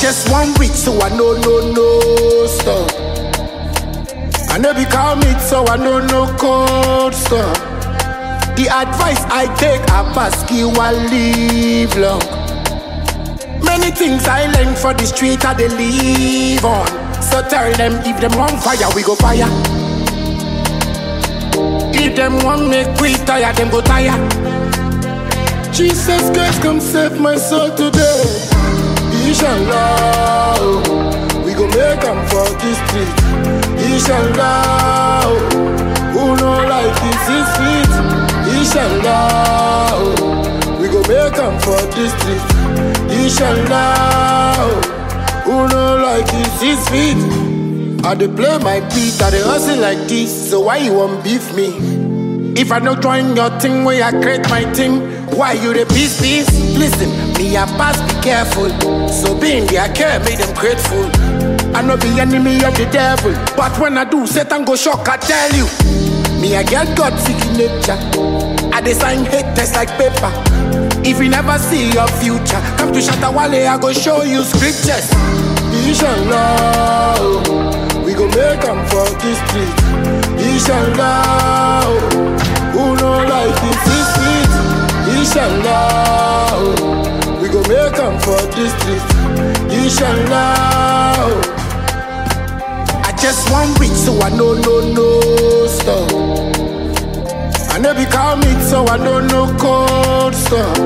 Just one week, so I know no no stop. I know be call me, so I know no code stop. The advice I take, I pass you I live long. Many things I learn for the street, I they live on. So tell them if them on fire, we go fire. If them want make we tire, them go tire. Jesus Christ, come save my soul today. Inshallah, oh, we go make them for this street. Inshallah, oh, who know this is sweet. Inshallah, oh, we go make them for this street. Inshallah, oh, who know this is sweet. I dey play my beat, I dey hustle like this, so why you want beef me? If I don't join your thing where I create my thing, why you the peace peace? Listen, me a pass be careful. So being there, I care, make them grateful. I no be enemy of the devil, but when I do, Satan go shock. I tell you, me I get God nature. I design hate test like paper. If you never see your future, come to Shatta Wale, I go show you scriptures. Inshallah, oh, know this is sweet. Inshallah, oh, we go make them for this street. Inshallah, oh. I just one week, so I know no no stop. I know be call me, so I know no code stop.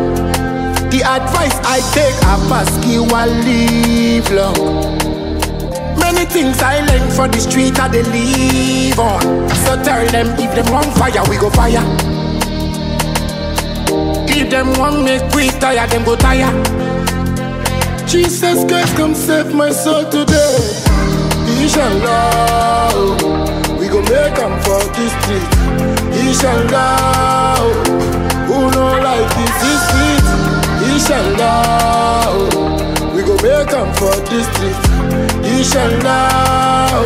The advice I take, I pass you I live long. Many things I learn for the street, I they live on. So tell them if them on fire, we go fire. If them want make we tire, them go tire. Jesus Christ, come save my soul today. Inshallah, we go make them for this street. Inshallah, who know like this is sweet. Inshallah, we go make them for this street. Inshallah,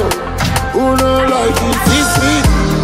who know like this is.